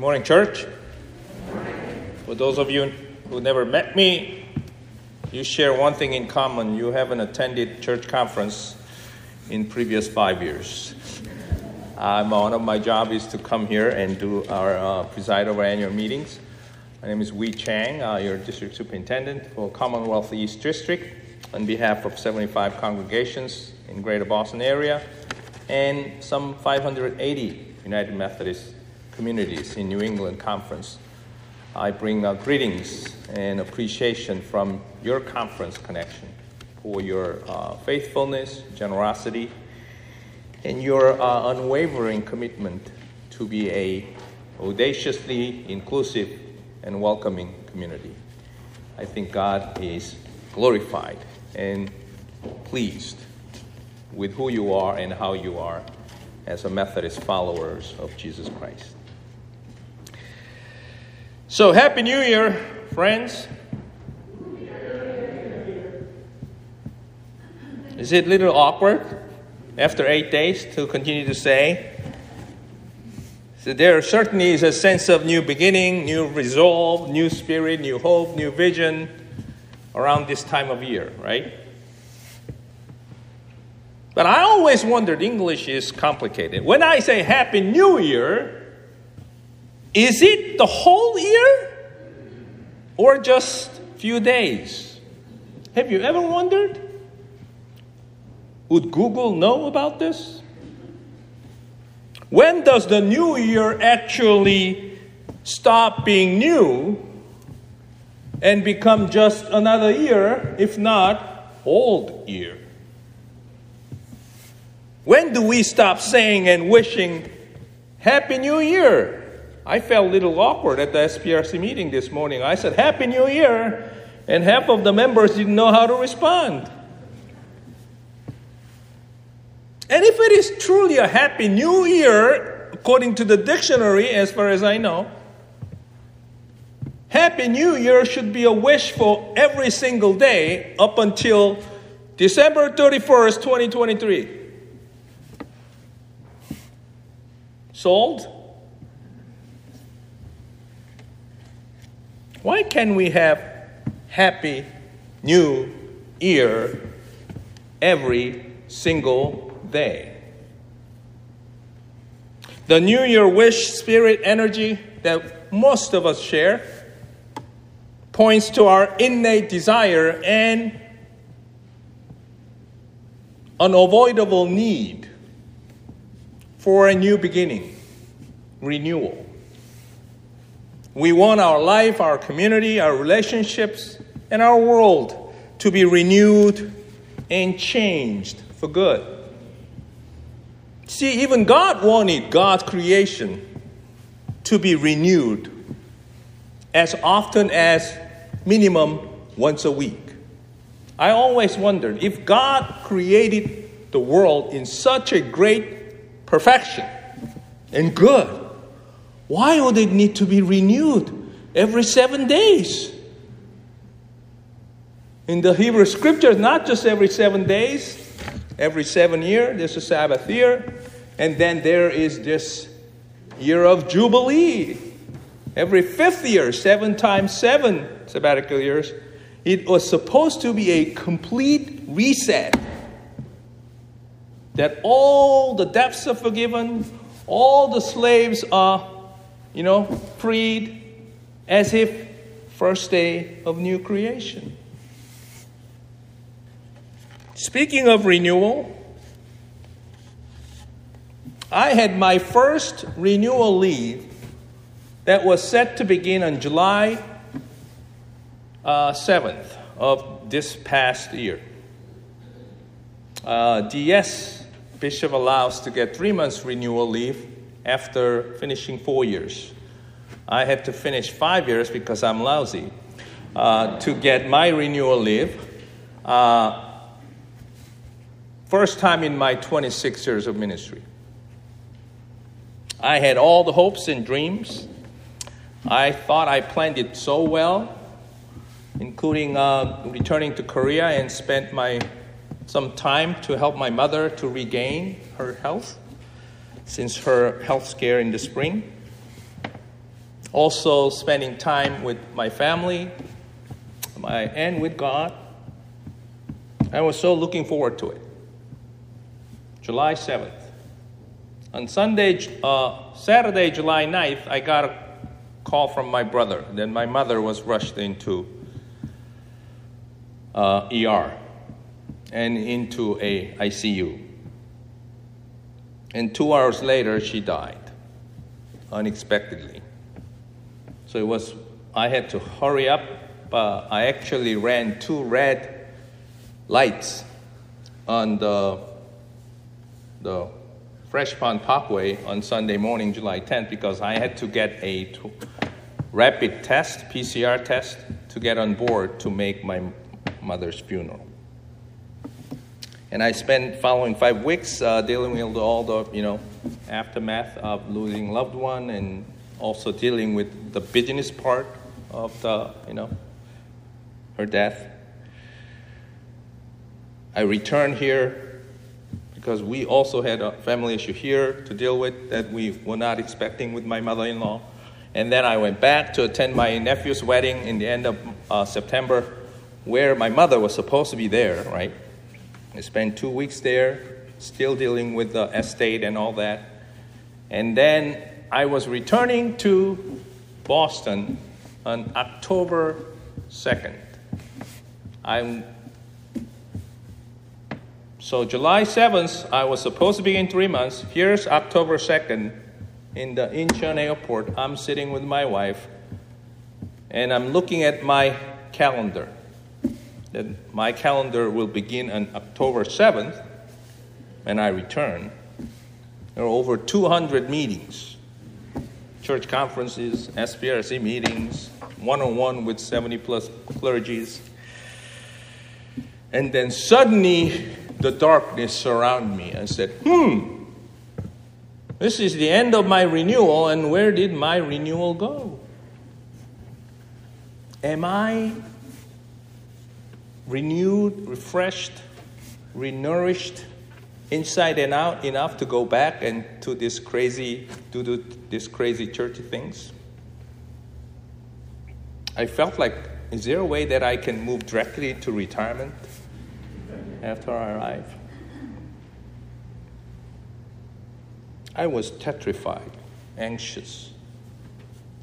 Good morning, church. For those of you who never met me, you share one thing in common. You haven't attended church conference in previous five years. Um, one of my job is to come here and do our uh, preside over annual meetings. My name is Wee Chang, uh, your district superintendent for Commonwealth East District on behalf of 75 congregations in Greater Boston area and some 580 United Methodist communities in New England Conference. I bring uh, greetings and appreciation from your conference connection for your uh, faithfulness, generosity, and your uh, unwavering commitment to be a audaciously inclusive and welcoming community. I think God is glorified and pleased with who you are and how you are as a Methodist followers of Jesus Christ. So, Happy New Year, friends. Is it a little awkward after eight days to continue to say? So there certainly is a sense of new beginning, new resolve, new spirit, new hope, new vision around this time of year, right? But I always wondered English is complicated. When I say Happy New Year, is it the whole year or just few days? Have you ever wondered? Would Google know about this? When does the new year actually stop being new and become just another year, if not old year? When do we stop saying and wishing Happy New Year? I felt a little awkward at the SPRC meeting this morning. I said Happy New Year, and half of the members didn't know how to respond. And if it is truly a happy new year, according to the dictionary, as far as I know, happy new year should be a wish for every single day up until December 31st, 2023. Sold? Why can we have happy new year every single day. The New Year wish spirit energy that most of us share points to our innate desire and unavoidable need for a new beginning, renewal. We want our life, our community, our relationships, and our world to be renewed and changed for good. See, even God wanted God's creation to be renewed as often as minimum once a week. I always wondered if God created the world in such a great perfection and good, why would it need to be renewed every seven days? In the Hebrew scriptures, not just every seven days, every seven year, there's a Sabbath year. And then there is this year of Jubilee. Every fifth year, seven times seven sabbatical years, it was supposed to be a complete reset. That all the debts are forgiven, all the slaves are, you know, freed, as if first day of new creation. Speaking of renewal, I had my first renewal leave that was set to begin on July uh, 7th of this past year. Uh, DS Bishop allows to get three months renewal leave after finishing four years. I had to finish five years because I'm lousy uh, to get my renewal leave. Uh, first time in my 26 years of ministry. I had all the hopes and dreams. I thought I planned it so well, including uh, returning to Korea and spent my some time to help my mother to regain her health since her health scare in the spring. Also, spending time with my family my, and with God. I was so looking forward to it. July 7th. On Sunday, uh, Saturday, July 9th, I got a call from my brother. Then my mother was rushed into uh, ER and into a ICU. And two hours later, she died unexpectedly. So it was, I had to hurry up. Uh, I actually ran two red lights on the, the Fresh Pond Parkway on Sunday morning, July 10th, because I had to get a t- rapid test, PCR test, to get on board to make my mother's funeral. And I spent following five weeks uh, dealing with all the, you know, aftermath of losing loved one and also dealing with the business part of the, you know, her death. I returned here because we also had a family issue here to deal with that we were not expecting with my mother-in-law. And then I went back to attend my nephew's wedding in the end of uh, September, where my mother was supposed to be there, right? I spent two weeks there, still dealing with the estate and all that. And then I was returning to Boston on October 2nd. I'm so July 7th, I was supposed to be in three months. Here's October 2nd in the Incheon airport. I'm sitting with my wife and I'm looking at my calendar that my calendar will begin on October 7th when I return. There are over 200 meetings, church conferences, SPRC meetings, one on one with 70 plus clergies. And then suddenly the darkness surrounded me. I said, hmm, this is the end of my renewal, and where did my renewal go? Am I renewed, refreshed, renourished, inside and out enough to go back and to this crazy, to do this crazy churchy things? I felt like, is there a way that I can move directly to retirement after I arrive? I was petrified, anxious,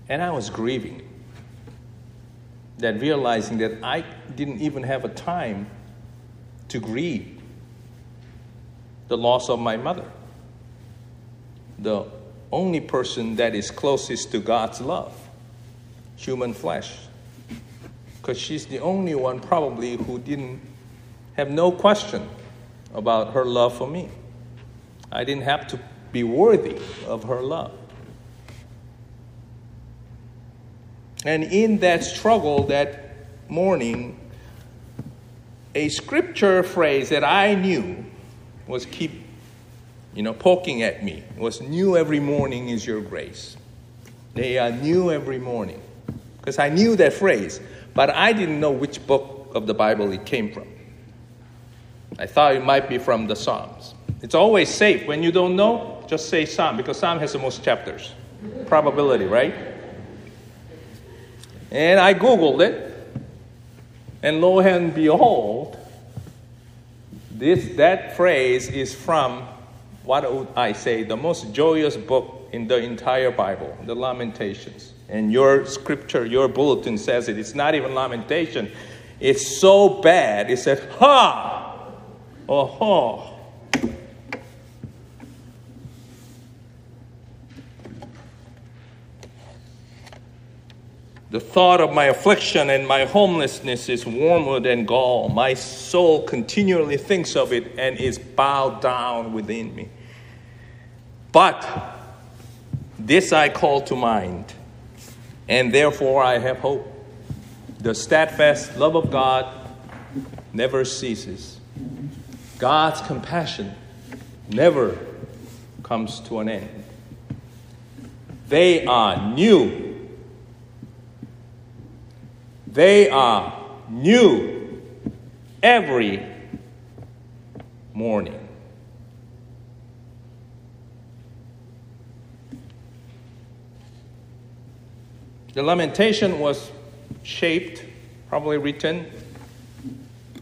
and I was grieving that realizing that I didn't even have a time to grieve the loss of my mother, the only person that is closest to God's love, human flesh. Because she's the only one, probably, who didn't have no question about her love for me. I didn't have to be worthy of her love. And in that struggle that morning, a scripture phrase that I knew was keep, you know, poking at me was new every morning is your grace. They are new every morning. Because I knew that phrase, but I didn't know which book of the Bible it came from. I thought it might be from the Psalms. It's always safe. When you don't know, just say Psalm, because Psalm has the most chapters. Probability, right? And I Googled it, and lo and behold, this, that phrase is from what would I say, the most joyous book in the entire Bible, the Lamentations. And your scripture, your bulletin says it. It's not even lamentation. It's so bad. It says, ha! Oh, ha! The thought of my affliction and my homelessness is warmer than gall. My soul continually thinks of it and is bowed down within me. But this I call to mind, and therefore I have hope. The steadfast love of God never ceases, God's compassion never comes to an end. They are new they are new every morning. The lamentation was shaped, probably written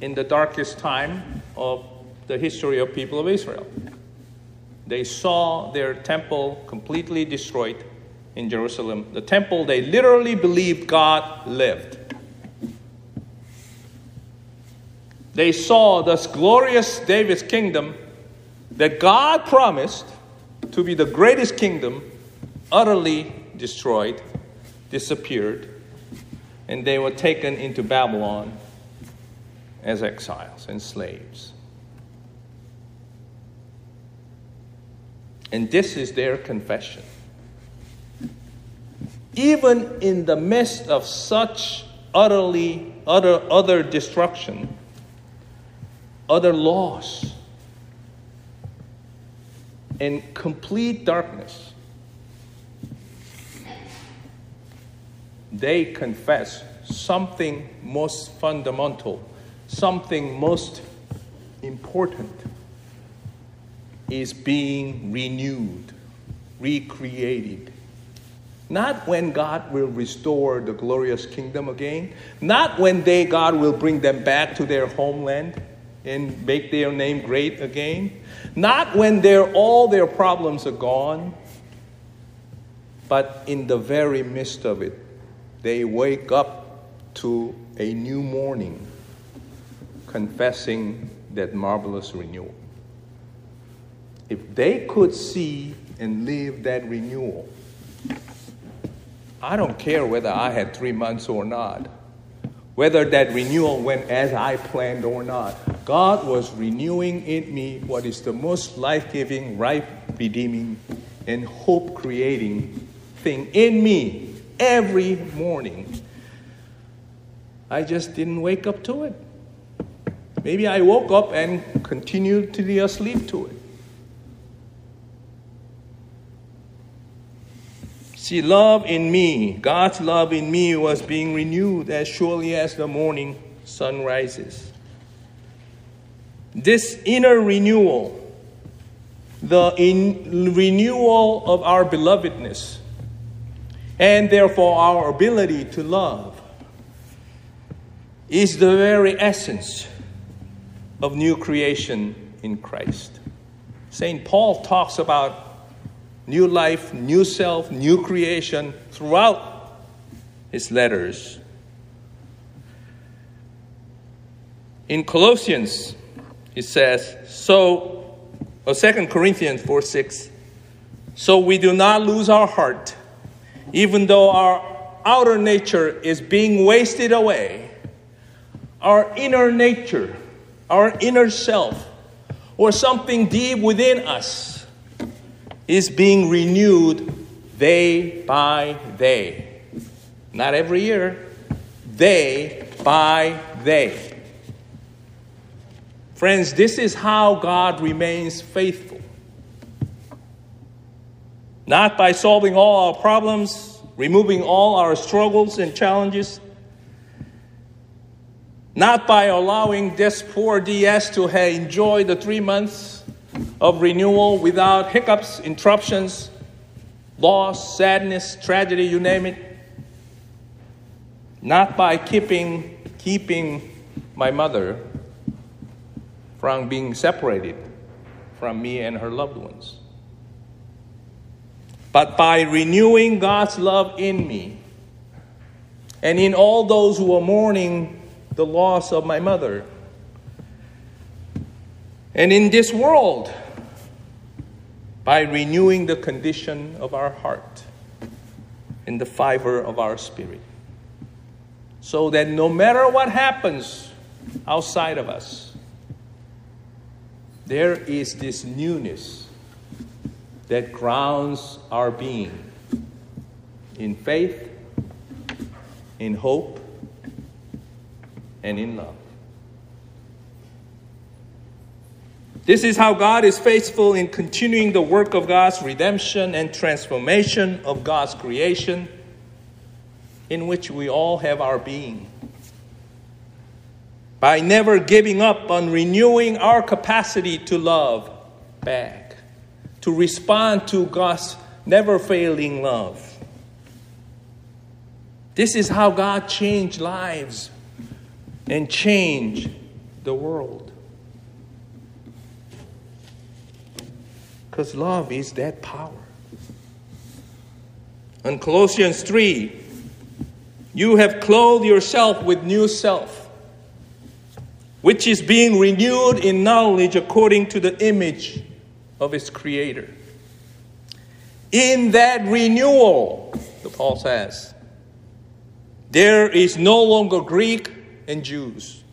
in the darkest time of the history of people of Israel. They saw their temple completely destroyed in Jerusalem. The temple they literally believed God lived. They saw this glorious David's kingdom that God promised to be the greatest kingdom utterly destroyed, disappeared, and they were taken into Babylon as exiles and slaves. And this is their confession. Even in the midst of such utterly utter, utter destruction, utter loss, and complete darkness, they confess something most fundamental, something most important is being renewed, recreated. Not when God will restore the glorious kingdom again, not when they, God will bring them back to their homeland and make their name great again, not when all their problems are gone, but in the very midst of it, they wake up to a new morning confessing that marvelous renewal if they could see and live that renewal, I don't care whether I had three months or not, whether that renewal went as I planned or not. God was renewing in me what is the most life giving, life redeeming, and hope creating thing in me every morning. I just didn't wake up to it. Maybe I woke up and continued to be asleep to it. See, love in me, God's love in me was being renewed as surely as the morning sun rises. This inner renewal, the in renewal of our belovedness, and therefore our ability to love, is the very essence of new creation in Christ. St. Paul talks about new life, new self, new creation throughout his letters. In Colossians, he says, so, or 2 Corinthians 4 6, so we do not lose our heart, even though our outer nature is being wasted away, our inner nature, our inner self, or something deep within us is being renewed day by day. Not every year, day by day. Friends, this is how God remains faithful. Not by solving all our problems, removing all our struggles and challenges, not by allowing this poor DS to enjoy the three months of renewal without hiccups, interruptions, loss, sadness, tragedy, you name it. Not by keeping, keeping my mother from being separated from me and her loved ones, but by renewing God's love in me and in all those who are mourning the loss of my mother and in this world, by renewing the condition of our heart and the fiber of our spirit. So that no matter what happens outside of us, there is this newness that grounds our being in faith, in hope, and in love. This is how God is faithful in continuing the work of God's redemption and transformation of God's creation, in which we all have our being. By never giving up on renewing our capacity to love back, to respond to God's never failing love. This is how God changed lives and changed the world. Because love is that power. In Colossians 3, you have clothed yourself with new self, which is being renewed in knowledge according to the image of its creator. In that renewal, the Paul says, there is no longer Greek and Jews,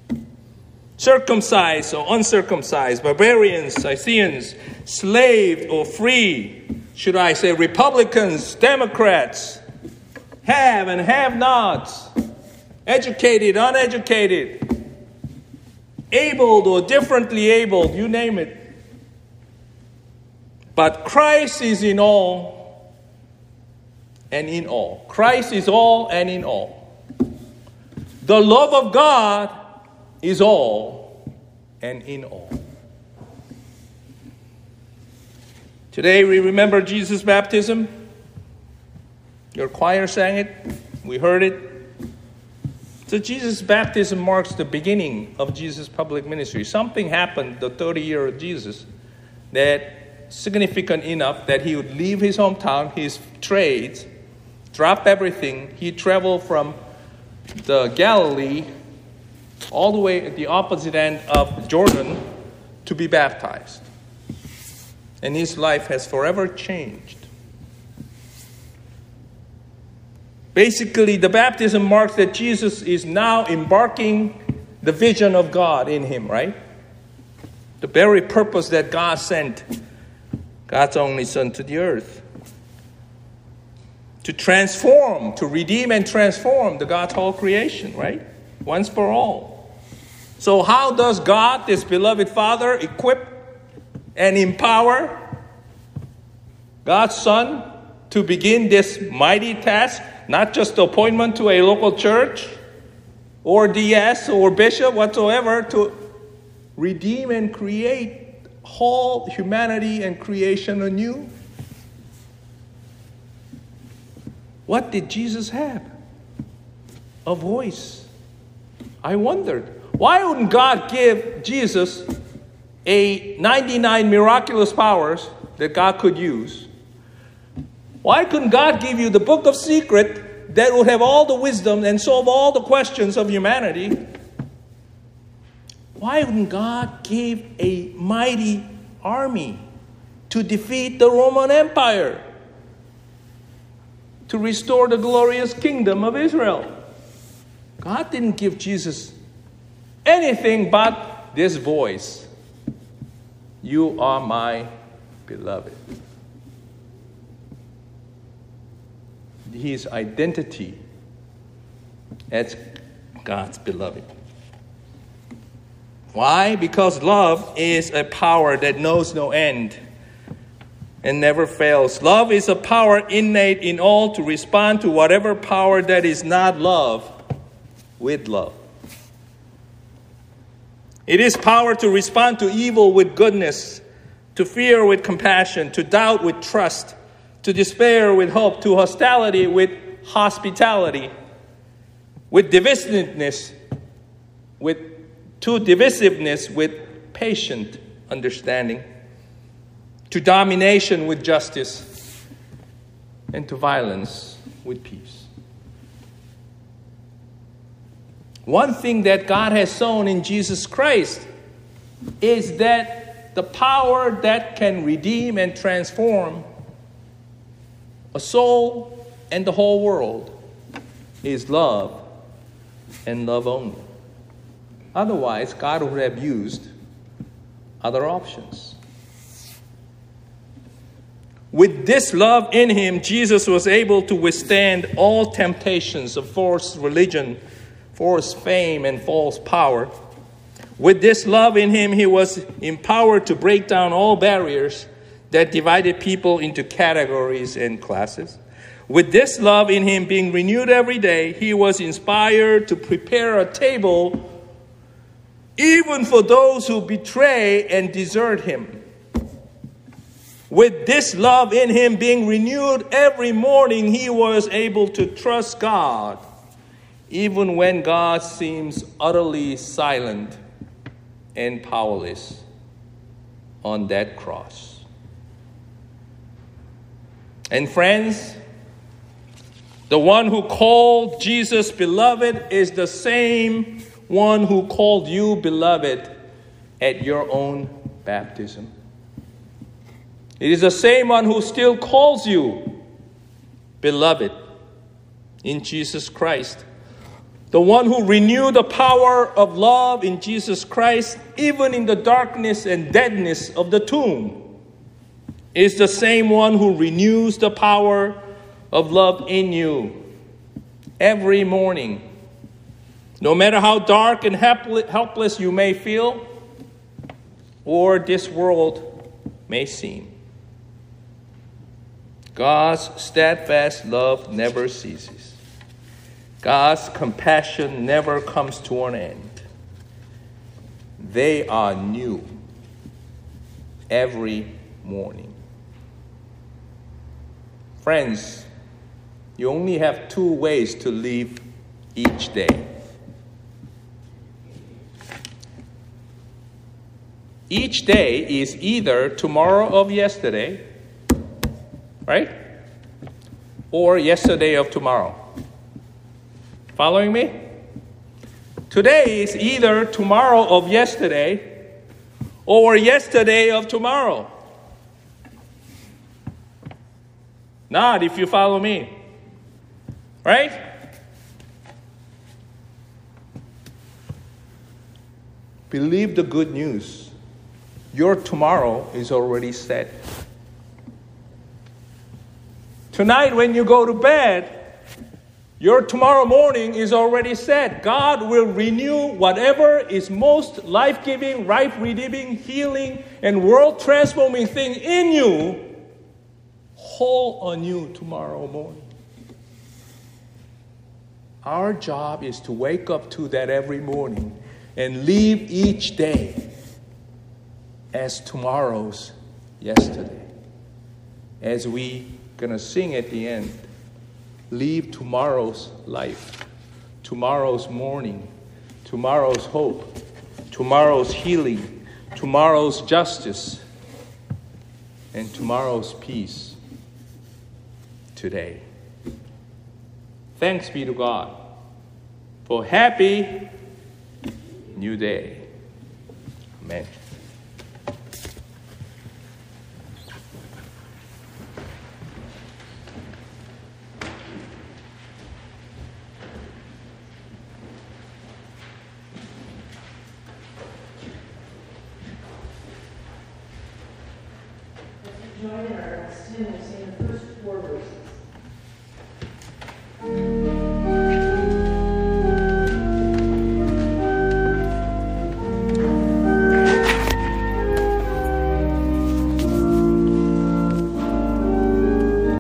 circumcised or uncircumcised, barbarians, Scythians, slave or free, should I say, Republicans, Democrats, have and have nots, educated, uneducated, abled or differently abled, you name it. But Christ is in all and in all. Christ is all and in all. The love of God is all and in all. Today we remember Jesus' baptism. Your choir sang it, we heard it. So Jesus' baptism marks the beginning of Jesus' public ministry. Something happened the 30 year of Jesus that significant enough that he would leave his hometown, his trades, drop everything. He traveled from the Galilee all the way at the opposite end of Jordan to be baptized. And his life has forever changed. Basically, the baptism marks that Jesus is now embarking the vision of God in him, right? The very purpose that God sent God's only Son to the earth to transform, to redeem and transform the God's whole creation, right? Once for all. So, how does God, this beloved Father, equip and empower God's Son to begin this mighty task? Not just appointment to a local church or DS or bishop whatsoever, to redeem and create whole humanity and creation anew. What did Jesus have? A voice. I wondered, why wouldn't God give Jesus a 99 miraculous powers that God could use? Why couldn't God give you the book of secret that would have all the wisdom and solve all the questions of humanity? Why wouldn't God give a mighty army to defeat the Roman Empire? to restore the glorious kingdom of Israel. God didn't give Jesus anything but this voice You are my beloved. His identity as God's beloved. Why? Because love is a power that knows no end and never fails. Love is a power innate in all to respond to whatever power that is not love with love. It is power to respond to evil with goodness, to fear with compassion, to doubt with trust, to despair with hope, to hostility with hospitality, with divisiveness, with to divisiveness with patient understanding to domination with justice, and to violence with peace. One thing that God has sown in Jesus Christ is that the power that can redeem and transform a soul and the whole world is love and love only. Otherwise, God would have used other options. With this love in him, Jesus was able to withstand all temptations of false religion, false fame, and false power. With this love in him, he was empowered to break down all barriers that divided people into categories and classes. With this love in him being renewed every day, he was inspired to prepare a table even for those who betray and desert him with this love in him being renewed every morning, he was able to trust God even when God seems utterly silent and powerless on that cross. And friends, the one who called Jesus beloved is the same one who called you beloved at your own baptism. It is the same one who still calls you beloved in Jesus Christ. The one who renewed the power of love in Jesus Christ, even in the darkness and deadness of the tomb, is the same one who renews the power of love in you every morning. No matter how dark and helpless you may feel, or this world may seem. God's steadfast love never ceases. God's compassion never comes to an end. They are new every morning. Friends, you only have two ways to live each day. Each day is either tomorrow of yesterday, right? Or yesterday of tomorrow. Following me? Today is either tomorrow of yesterday or yesterday of tomorrow. Not if you follow me. Right? Believe the good news. Your tomorrow is already set. Tonight, when you go to bed, your tomorrow morning is already set. God will renew whatever is most life giving, life redeeming, healing, and world transforming thing in you whole you tomorrow morning. Our job is to wake up to that every morning and leave each day as tomorrow's yesterday. As we're gonna sing at the end, leave tomorrow's life, tomorrow's morning, tomorrow's hope, tomorrow's healing, tomorrow's justice, and tomorrow's peace today. Thanks be to God for happy new day. Amen.